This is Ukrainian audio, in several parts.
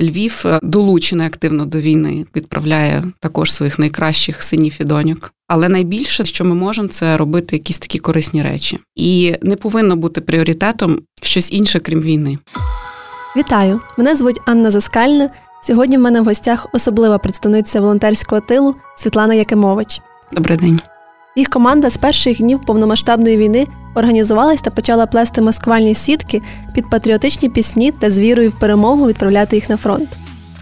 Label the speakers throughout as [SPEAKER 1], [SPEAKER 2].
[SPEAKER 1] Львів долучений активно до війни, відправляє також своїх найкращих синів і доньок. Але найбільше, що ми можемо, це робити якісь такі корисні речі, і не повинно бути пріоритетом щось інше, крім війни.
[SPEAKER 2] Вітаю! Мене звуть Анна Заскальна. Сьогодні в мене в гостях особлива представниця волонтерського тилу Світлана Якимович.
[SPEAKER 1] Добрий день.
[SPEAKER 2] Їх команда з перших днів повномасштабної війни організувалась та почала плести маскувальні сітки під патріотичні пісні та з вірою в перемогу відправляти їх на фронт.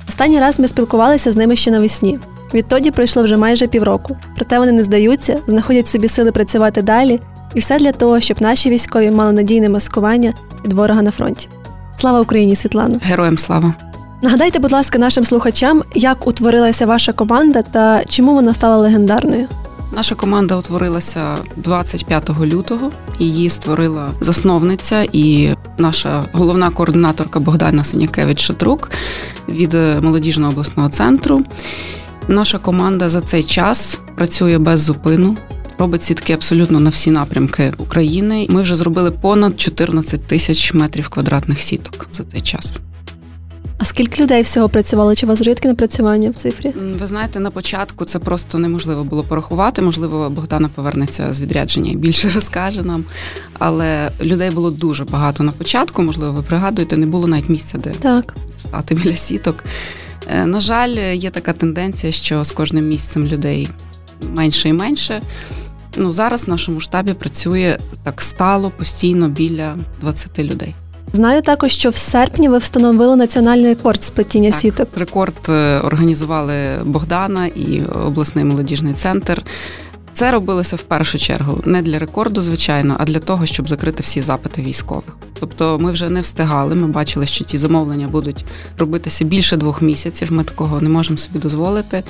[SPEAKER 2] Останній раз ми спілкувалися з ними ще навесні. Відтоді пройшло вже майже півроку. Проте вони не здаються, знаходять собі сили працювати далі, і все для того, щоб наші військові мали надійне маскування від ворога на фронті. Слава Україні, Світлано!
[SPEAKER 1] Героям слава!
[SPEAKER 2] Нагадайте, будь ласка, нашим слухачам, як утворилася ваша команда та чому вона стала легендарною.
[SPEAKER 1] Наша команда утворилася 25 лютого. Її створила засновниця і наша головна координаторка Богдана Синякевич Шатрук від молодіжного обласного центру. Наша команда за цей час працює без зупину. Робить сітки абсолютно на всі напрямки України. Ми вже зробили понад 14 тисяч метрів квадратних сіток за цей час.
[SPEAKER 2] Скільки людей всього працювало? Чи у вас рідке напрацювання в цифрі?
[SPEAKER 1] Ви знаєте, на початку це просто неможливо було порахувати. Можливо, Богдана повернеться з відрядження і більше розкаже нам. Але людей було дуже багато на початку. Можливо, ви пригадуєте, не було навіть місця, де
[SPEAKER 2] так.
[SPEAKER 1] стати біля сіток. Е, на жаль, є така тенденція, що з кожним місцем людей менше і менше. Ну зараз в нашому штабі працює так стало постійно біля 20 людей.
[SPEAKER 2] Знаю також, що в серпні ви встановили національний рекорд з плетіння
[SPEAKER 1] так,
[SPEAKER 2] сіток.
[SPEAKER 1] Рекорд е, організували Богдана і обласний молодіжний центр. Це робилося в першу чергу не для рекорду, звичайно, а для того, щоб закрити всі запити військових. Тобто ми вже не встигали. Ми бачили, що ті замовлення будуть робитися більше двох місяців. Ми такого не можемо собі дозволити.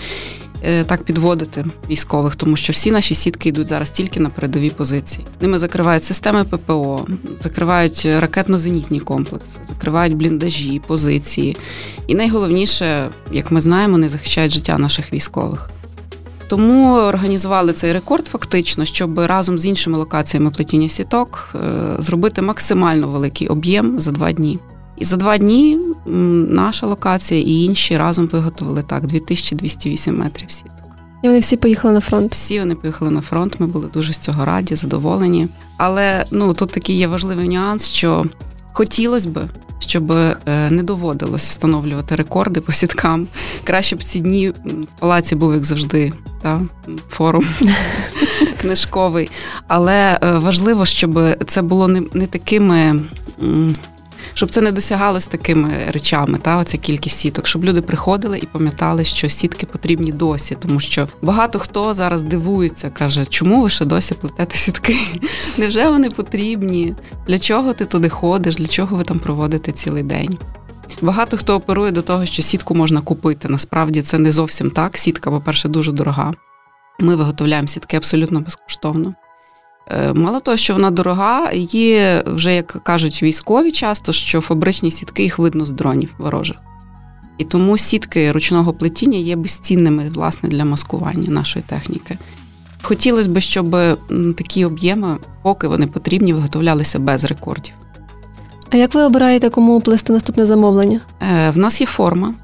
[SPEAKER 1] Е, так підводити військових, тому що всі наші сітки йдуть зараз тільки на передові позиції. Ними закривають системи ППО, закривають ракетно-зенітні комплекси, закривають бліндажі, позиції. І найголовніше, як ми знаємо, не захищають життя наших військових. Тому організували цей рекорд фактично, щоб разом з іншими локаціями плетіння сіток е, зробити максимально великий об'єм за два дні. І за два дні наша локація і інші разом виготовили так 2208 метрів сіток.
[SPEAKER 2] І вони всі поїхали на фронт.
[SPEAKER 1] Всі вони поїхали на фронт. Ми були дуже з цього раді, задоволені. Але ну тут такий є важливий нюанс, що хотілося б, щоб е, не доводилось встановлювати рекорди по сіткам. Краще б ці дні в палаці був як завжди, та форум книжковий. Але е, важливо, щоб це було не, не такими щоб це не досягалось такими речами, та оця кількість сіток, щоб люди приходили і пам'ятали, що сітки потрібні досі, тому що багато хто зараз дивується, каже, чому ви ще досі плетете сітки? Невже вони потрібні? Для чого ти туди ходиш? Для чого ви там проводите цілий день? Багато хто оперує до того, що сітку можна купити. Насправді це не зовсім так. Сітка, по-перше, дуже дорога. Ми виготовляємо сітки абсолютно безкоштовно. Е, мало того, що вона дорога, її вже як кажуть військові, часто що фабричні сітки їх видно з дронів ворожих. І тому сітки ручного плетіння є безцінними власне для маскування нашої техніки. Хотілося б, щоб такі об'єми, поки вони потрібні, виготовлялися без рекордів.
[SPEAKER 2] А як ви обираєте, кому плести наступне замовлення?
[SPEAKER 1] Е, В нас є форма,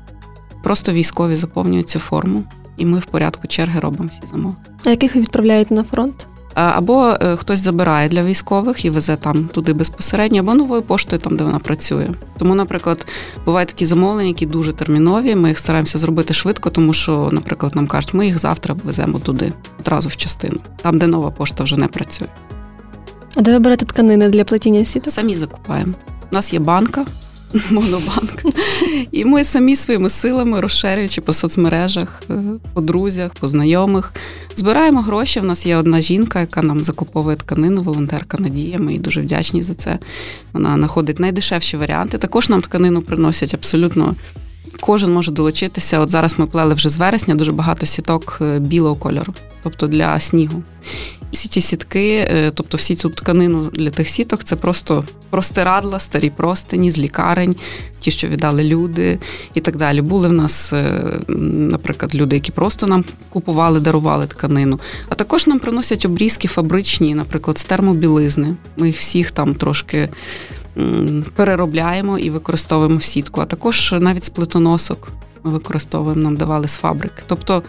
[SPEAKER 1] просто військові заповнюють цю форму, і ми в порядку черги робимо всі замовлення.
[SPEAKER 2] А яких ви відправляєте на фронт?
[SPEAKER 1] Або е, хтось забирає для військових і везе там туди безпосередньо, або новою поштою, там де вона працює. Тому, наприклад, бувають такі замовлення, які дуже термінові. Ми їх стараємося зробити швидко, тому що, наприклад, нам кажуть, ми їх завтра веземо туди, одразу в частину, там, де нова пошта вже не працює.
[SPEAKER 2] А де ви берете тканини для плетіння сіток?
[SPEAKER 1] Самі закупаємо. У нас є банка, монобанк. І ми самі своїми силами, розширюючи по соцмережах, е, по друзях, по знайомих, збираємо гроші. У нас є одна жінка, яка нам закуповує тканину, волонтерка Надія. Ми їй дуже вдячні за це. Вона знаходить найдешевші варіанти. Також нам тканину приносять абсолютно. Кожен може долучитися. От зараз ми плели вже з вересня дуже багато сіток е, білого кольору. тобто для снігу. Всі ці сітки, е, тобто всі цю тканину для тих сіток, це просто простирадла, старі простині з лікарень, ті, що віддали люди і так далі. Були в нас, е, наприклад, люди, які просто нам купували, дарували тканину. А також нам приносять обрізки фабричні, наприклад, з термобілизни. Ми їх всіх там трошки переробляємо і використовуємо в сітку. А також навіть з плитоносок ми використовуємо, нам давали з фабрики. Тобто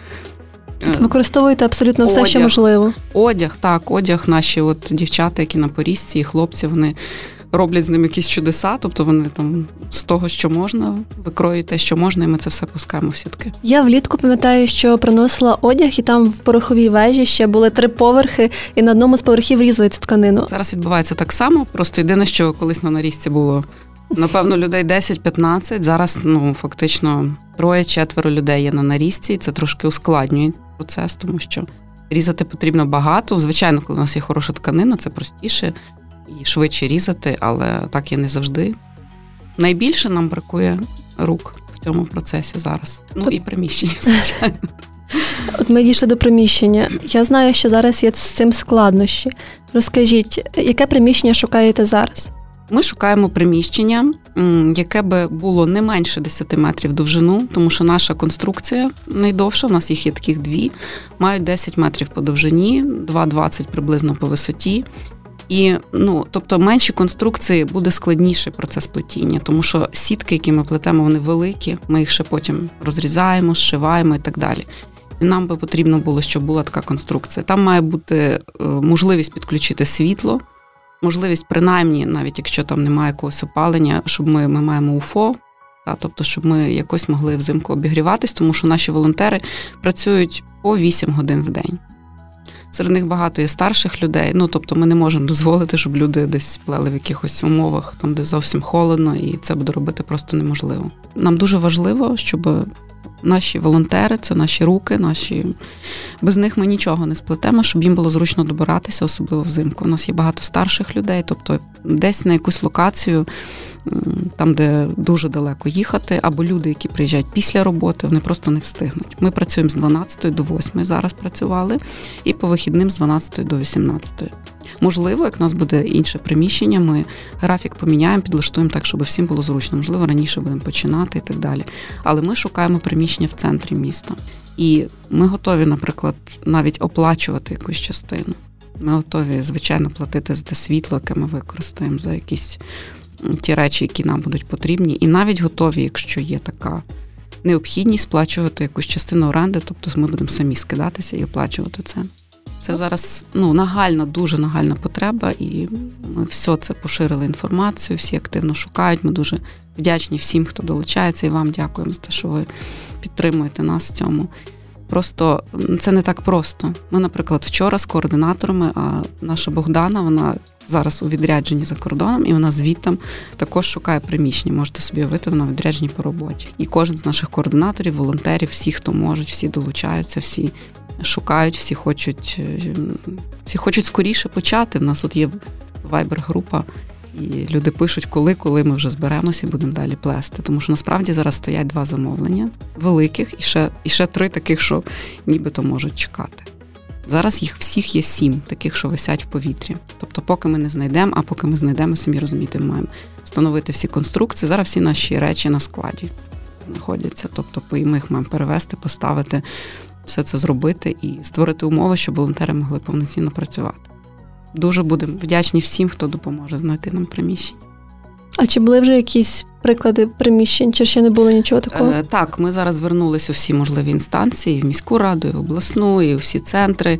[SPEAKER 2] Використовуєте абсолютно все, одяг. що можливо.
[SPEAKER 1] Одяг, так, одяг, наші от дівчата, які на порізці, і хлопці, вони роблять з ним якісь чудеса, тобто вони там з того, що можна, викроюють те, що можна, і ми це все пускаємо в сітки.
[SPEAKER 2] Я влітку пам'ятаю, що приносила одяг, і там в пороховій вежі ще були три поверхи, і на одному з поверхів різали цю тканину.
[SPEAKER 1] Зараз відбувається так само, просто єдине, що колись на нарізці було. Напевно, людей 10-15. Зараз ну фактично троє-четверо людей є на нарізці, і це трошки ускладнює процес, тому що різати потрібно багато. Звичайно, коли у нас є хороша тканина, це простіше і швидше різати, але так є не завжди. Найбільше нам бракує рук в цьому процесі зараз. Ну і приміщення, звичайно.
[SPEAKER 2] От ми дійшли до приміщення. Я знаю, що зараз є з цим складнощі. Розкажіть, яке приміщення шукаєте зараз?
[SPEAKER 1] Ми шукаємо приміщення, яке би було не менше 10 метрів довжину, тому що наша конструкція найдовша, у нас їх є таких дві, мають 10 метрів по довжині, 2,20 приблизно по висоті. І ну, тобто менші конструкції буде складніший процес плетіння, тому що сітки, які ми плетемо, вони великі. Ми їх ще потім розрізаємо, зшиваємо і так далі. І нам би потрібно було, щоб була така конструкція. Там має бути е, можливість підключити світло можливість, принаймні, навіть якщо там немає якогось опалення, щоб ми ми маємо УФО, та, тобто, щоб ми якось могли взимку обігріватись, тому що наші волонтери працюють по 8 годин в день. Серед них багато є старших людей. Ну тобто, ми не можемо дозволити, щоб люди десь плели в якихось умовах, там де зовсім холодно, і це буде робити просто неможливо. Нам дуже важливо, щоб наші волонтери, це наші руки, наші без них ми нічого не сплетемо, щоб їм було зручно добиратися, особливо взимку. У нас є багато старших людей, тобто десь на якусь локацію, там, де дуже далеко їхати, або люди, які приїжджають після роботи, вони просто не встигнуть. Ми працюємо з 12 до 8 зараз працювали, і по вихідним з 12 до 18. Можливо, як в нас буде інше приміщення, ми графік поміняємо, підлаштуємо так, щоб всім було зручно. Можливо, раніше будемо починати і так далі. Але ми шукаємо приміщення в центрі міста. І ми готові, наприклад, навіть оплачувати якусь частину. Ми готові, звичайно, платити за те світло, яке ми використаємо, за якісь ті речі, які нам будуть потрібні, і навіть готові, якщо є така необхідність, сплачувати якусь частину оренди, тобто ми будемо самі скидатися і оплачувати це. Це зараз ну нагальна, дуже нагальна потреба, і ми все це поширили інформацію, всі активно шукають. Ми дуже вдячні всім, хто долучається, і вам дякуємо за те, що ви підтримуєте нас в цьому. Просто це не так просто. Ми, наприклад, вчора з координаторами, а наша Богдана, вона зараз у відрядженні за кордоном, і вона звітом також шукає приміщення. Можете собі уявити, вона відрядженні по роботі. І кожен з наших координаторів, волонтерів, всі, хто можуть, всі долучаються, всі шукають, всі хочуть, е, всі хочуть скоріше почати. У нас тут є вайбер-група. І люди пишуть, коли, коли ми вже зберемося і будемо далі плести. Тому що насправді зараз стоять два замовлення великих і ще і ще три таких, що нібито можуть чекати. Зараз їх всіх є сім, таких, що висять в повітрі. Тобто, поки ми не знайдемо, а поки ми знайдемо, самі розумієте, ми маємо встановити всі конструкції. Зараз всі наші речі на складі знаходяться. Тобто, ми їх маємо перевести, поставити, все це зробити і створити умови, щоб волонтери могли повноцінно працювати. Дуже будемо вдячні всім, хто допоможе знайти нам приміщення.
[SPEAKER 2] А чи були вже якісь приклади приміщень, чи ще не було нічого такого? Е,
[SPEAKER 1] так, ми зараз звернулися у всі можливі інстанції, в міську раду, і в обласну, і у всі центри.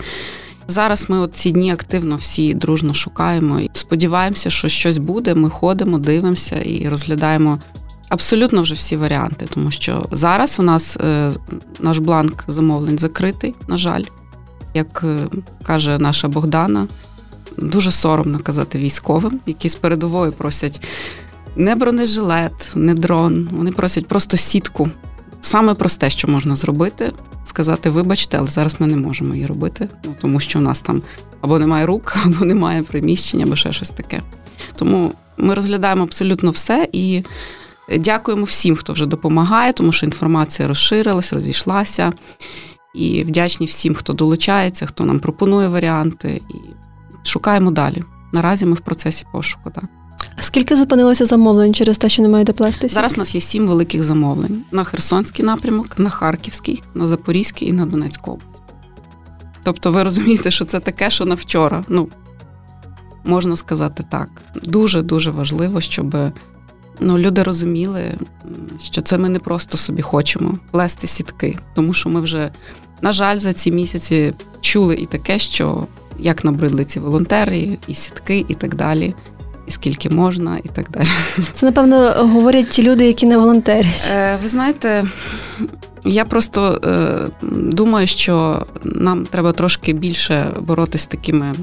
[SPEAKER 1] Зараз ми от ці дні активно всі дружно шукаємо і сподіваємося, що щось буде. Ми ходимо, дивимося і розглядаємо абсолютно вже всі варіанти, тому що зараз у нас е, наш бланк замовлень закритий, на жаль, як е, каже наша Богдана. Дуже соромно казати військовим, які з передової просять не бронежилет, не дрон. Вони просять просто сітку. Саме просте, що можна зробити, сказати, вибачте, але зараз ми не можемо її робити, ну, тому що у нас там або немає рук, або немає приміщення, або ще щось таке. Тому ми розглядаємо абсолютно все і дякуємо всім, хто вже допомагає, тому що інформація розширилась, розійшлася. І вдячні всім, хто долучається, хто нам пропонує варіанти, і шукаємо далі. Наразі ми в процесі пошуку. Так.
[SPEAKER 2] А скільки зупинилося замовлень через те, що немає де плести?
[SPEAKER 1] Зараз у нас є сім великих замовлень на Херсонський напрямок, на Харківський, на Запорізький і на Донецьку область. Тобто, ви розумієте, що це таке, що на вчора. Ну, можна сказати так. Дуже дуже важливо, щоб ну, люди розуміли, що це ми не просто собі хочемо плести сітки, тому що ми вже, на жаль, за ці місяці чули і таке, що як набридли ці волонтери, і сітки, і так далі. І скільки можна, і так далі.
[SPEAKER 2] Це, напевно, говорять ті люди, які не волонтерять.
[SPEAKER 1] Е, Ви знаєте, я просто е, думаю, що нам треба трошки більше боротися з такими,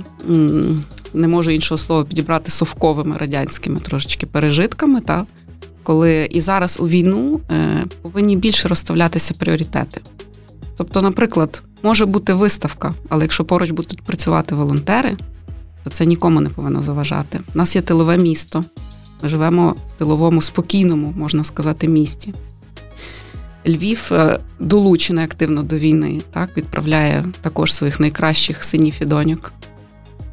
[SPEAKER 1] не можу іншого слова підібрати совковими радянськими трошечки пережитками. Та? Коли і зараз у війну е, повинні більше розставлятися пріоритети. Тобто, наприклад, може бути виставка, але якщо поруч будуть працювати волонтери, то це нікому не повинно заважати. У нас є тилове місто. Ми живемо в тиловому, спокійному, можна сказати, місті. Львів е, долучений активно до війни, так, відправляє також своїх найкращих синів і доньок.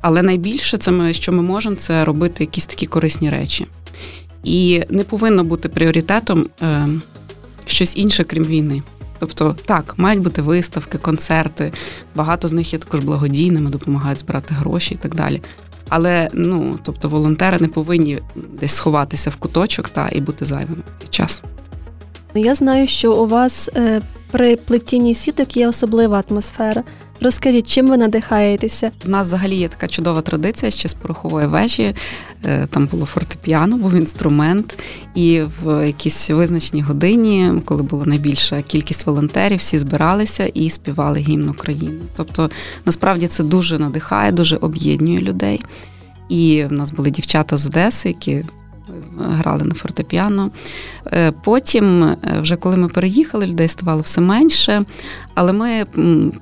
[SPEAKER 1] Але найбільше, це ми, що ми можемо, це робити якісь такі корисні речі. І не повинно бути пріоритетом е, щось інше, крім війни. Тобто, так, мають бути виставки, концерти, багато з них є також благодійними, допомагають збирати гроші і так далі. Але ну, тобто, волонтери не повинні десь сховатися в куточок та і бути зайвими час.
[SPEAKER 2] Я знаю, що у вас е, при плетінні сіток є особлива атмосфера. Розкажіть, чим ви надихаєтеся?
[SPEAKER 1] У нас взагалі є така чудова традиція ще з порохової вежі. Е, там було фортепіано, був інструмент, і в якійсь визначеній годині, коли була найбільша кількість волонтерів, всі збиралися і співали гімн України. Тобто, насправді це дуже надихає, дуже об'єднує людей. І в нас були дівчата з Одеси, які грали на фортепіано. Е, потім, е, вже коли ми переїхали, людей ставало все менше, але ми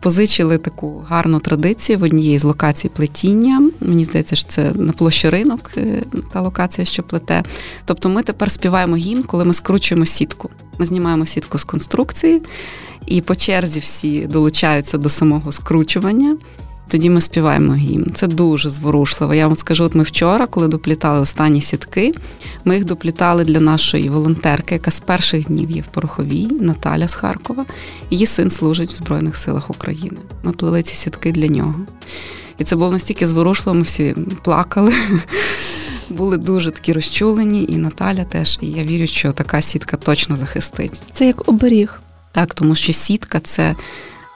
[SPEAKER 1] позичили таку гарну традицію в однієї з локацій плетіння. Мені здається, що це на площі ринок, е, та локація, що плете. Тобто ми тепер співаємо гімн, коли ми скручуємо сітку. Ми знімаємо сітку з конструкції, і по черзі всі долучаються до самого скручування. Тоді ми співаємо гімн. Це дуже зворушливо. Я вам скажу, от ми вчора, коли доплітали останні сітки, ми їх доплітали для нашої волонтерки, яка з перших днів є в Пороховій, Наталя з Харкова. Її син служить в Збройних силах України. Ми плели ці сітки для нього. І це було настільки зворушливо, ми всі плакали. Були дуже такі розчулені, і Наталя теж. І я вірю, що така сітка точно захистить.
[SPEAKER 2] Це як оберіг.
[SPEAKER 1] Так, тому що сітка це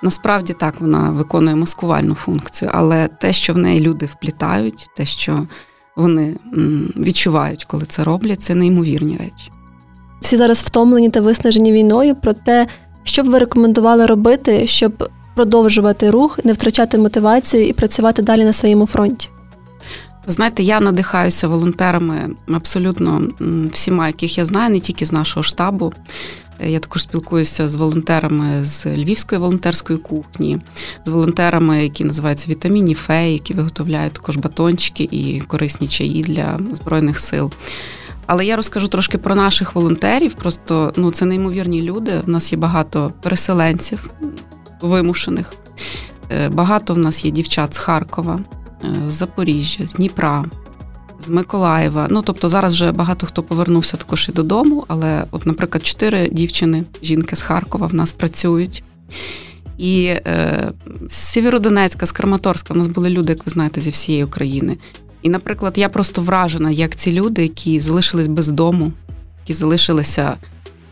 [SPEAKER 1] Насправді так вона виконує маскувальну функцію, але те, що в неї люди вплітають, те, що вони відчувають, коли це роблять, це неймовірні речі.
[SPEAKER 2] Всі зараз втомлені та виснажені війною. Проте, що б ви рекомендували робити, щоб продовжувати рух, не втрачати мотивацію і працювати далі на своєму фронті?
[SPEAKER 1] Ви знаєте, я надихаюся волонтерами абсолютно всіма, яких я знаю, не тільки з нашого штабу. Я також спілкуюся з волонтерами з Львівської волонтерської кухні, з волонтерами, які називаються вітаміні фей, які виготовляють також батончики і корисні чаї для збройних сил. Але я розкажу трошки про наших волонтерів. Просто ну це неймовірні люди. У нас є багато переселенців вимушених. Е, багато в нас є дівчат з Харкова, е, з Запоріжжя, з Дніпра, з Миколаєва. Ну тобто зараз вже багато хто повернувся також і додому. Але, от, наприклад, чотири дівчини, жінки з Харкова в нас працюють. І е, з Сєвєродонецька, з Краматорська в нас були люди, як ви знаєте, зі всієї України. І, наприклад, я просто вражена, як ці люди, які залишились без дому, які залишилися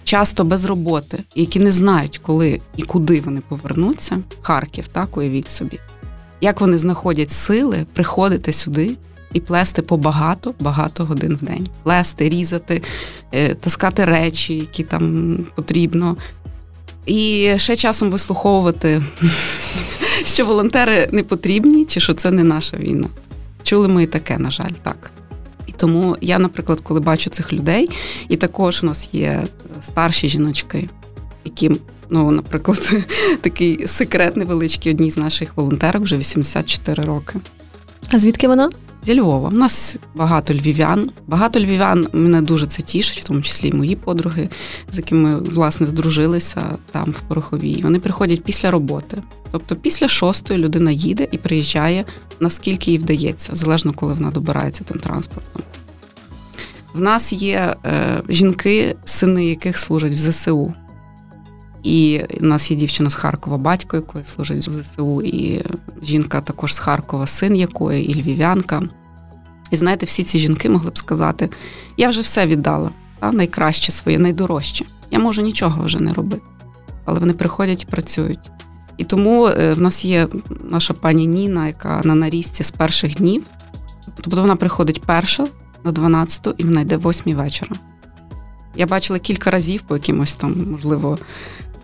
[SPEAKER 1] часто без роботи, які не знають, коли і куди вони повернуться. Харків, так уявіть собі. Як вони знаходять сили приходити сюди і плести по багато багато годин в день. Плести, різати, е, таскати речі, які там потрібно. І ще часом вислуховувати, що волонтери не потрібні, чи що це не наша війна. Чули ми і таке, на жаль, так. І тому я, наприклад, коли бачу цих людей, і також у нас є старші жіночки, які, ну, наприклад, такий секрет невеличкий одній з наших волонтерок вже 84 роки.
[SPEAKER 2] А звідки вона?
[SPEAKER 1] Зі Львова. У нас багато львів'ян. Багато львів'ян мене дуже це тішить, в тому числі і мої подруги, з якими власне здружилися там в Пороховій. Вони приходять після роботи. Тобто після шостої людина їде і приїжджає, наскільки їй вдається, залежно коли вона добирається тим транспортом. В нас є е, жінки, сини яких служать в ЗСУ. І в нас є дівчина з Харкова, батько якої служить в ЗСУ, і жінка також з Харкова, син якої, і львів'янка. І знаєте, всі ці жінки могли б сказати: я вже все віддала, та, найкраще своє, найдорожче. Я можу нічого вже не робити. Але вони приходять і працюють. І тому е, в нас є наша пані Ніна, яка на нарізці з перших днів. Тобто вона приходить перша на 12 і вона йде в 8 вечора. Я бачила кілька разів по якимось там, можливо,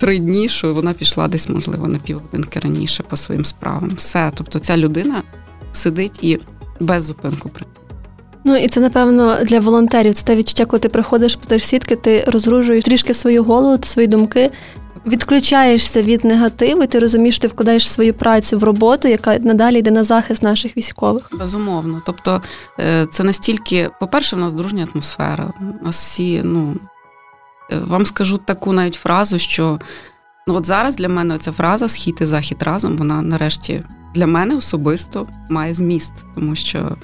[SPEAKER 1] три дні, що вона пішла десь, можливо, на півгодинки раніше по своїм справам. Все. Тобто ця людина сидить і без зупинку працює.
[SPEAKER 2] Ну і це напевно для волонтерів. Це те відчуття, коли ти приходиш по сітки, ти розгружуєш трішки свою голову, свої думки, відключаєшся від негативу, і ти розумієш, ти вкладаєш свою працю в роботу, яка надалі йде на захист наших військових.
[SPEAKER 1] Безумовно. Тобто, е, це настільки, по-перше, в нас дружня атмосфера. У нас всі, ну вам скажу таку навіть фразу, що ну от зараз для мене ця фраза Схід і захід разом, вона нарешті для мене особисто має зміст, тому що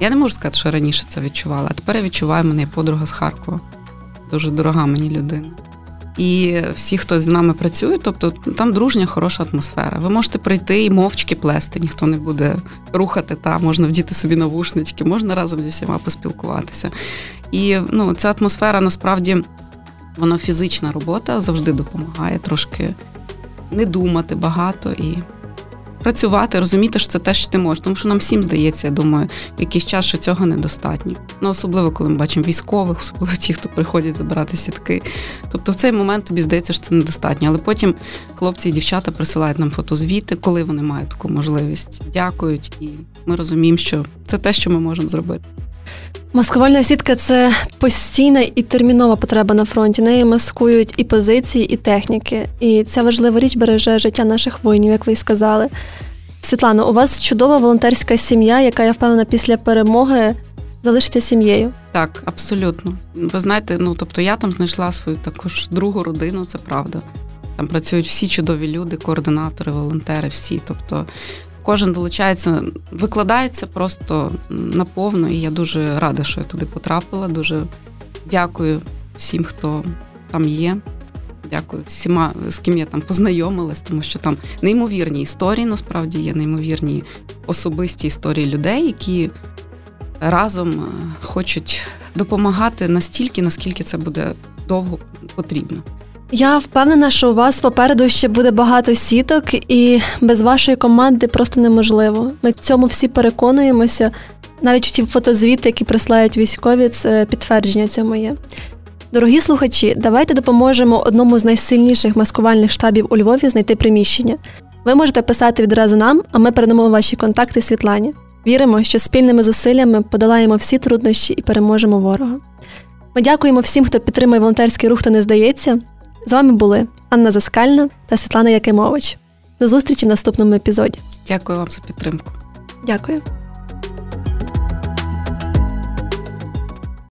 [SPEAKER 1] я не можу сказати, що раніше це відчувала, а тепер я відчуваю мене подруга з Харкова. Дуже дорога мені людина. І всі, хто з нами працює, тобто там дружня, хороша атмосфера. Ви можете прийти і мовчки плести, ніхто не буде рухати, та можна вдіти собі навушнички, можна разом зі всіма поспілкуватися. І ну, ця атмосфера насправді вона фізична робота завжди допомагає трошки не думати багато і працювати, розуміти, що це те, що ти можеш. Тому що нам всім здається, я думаю, якийсь час що цього недостатньо. Ну, особливо, коли ми бачимо військових, особливо ті, хто приходять забирати сітки. Тобто в цей момент тобі здається, що це недостатньо. Але потім хлопці і дівчата присилають нам фотозвіти, коли вони мають таку можливість. Дякують, і ми розуміємо, що це те, що ми можемо зробити.
[SPEAKER 2] Маскувальна сітка це постійна і термінова потреба на фронті. Нею маскують і позиції, і техніки. І ця важлива річ береже життя наших воїнів, як ви і сказали. Світлано, у вас чудова волонтерська сім'я, яка я впевнена після перемоги залишиться сім'єю.
[SPEAKER 1] Так, абсолютно. Ви знаєте, ну тобто я там знайшла свою також другу родину, це правда. Там працюють всі чудові люди, координатори, волонтери, всі. Тобто кожен долучається, викладається просто наповно, і я дуже рада, що я туди потрапила. Дуже дякую всім, хто там є. Дякую всіма, з ким я там познайомилась, тому що там неймовірні історії насправді є, неймовірні особисті історії людей, які разом е, хочуть допомагати настільки, наскільки це буде довго потрібно.
[SPEAKER 2] Я впевнена, що у вас попереду ще буде багато сіток, і без вашої команди просто неможливо. Ми цьому всі переконуємося. Навіть ті фотозвіти, які присилають військові, це підтвердження цьому є. Дорогі слухачі, давайте допоможемо одному з найсильніших маскувальних штабів у Львові знайти приміщення. Ви можете писати відразу нам, а ми передамо ваші контакти Світлані. Віримо, що спільними зусиллями подолаємо всі труднощі і переможемо ворога. Ми дякуємо всім, хто підтримує волонтерський рух та не здається. З вами були Анна Заскальна та Світлана Якимович. До зустрічі в наступному епізоді.
[SPEAKER 1] Дякую вам за підтримку.
[SPEAKER 2] Дякую.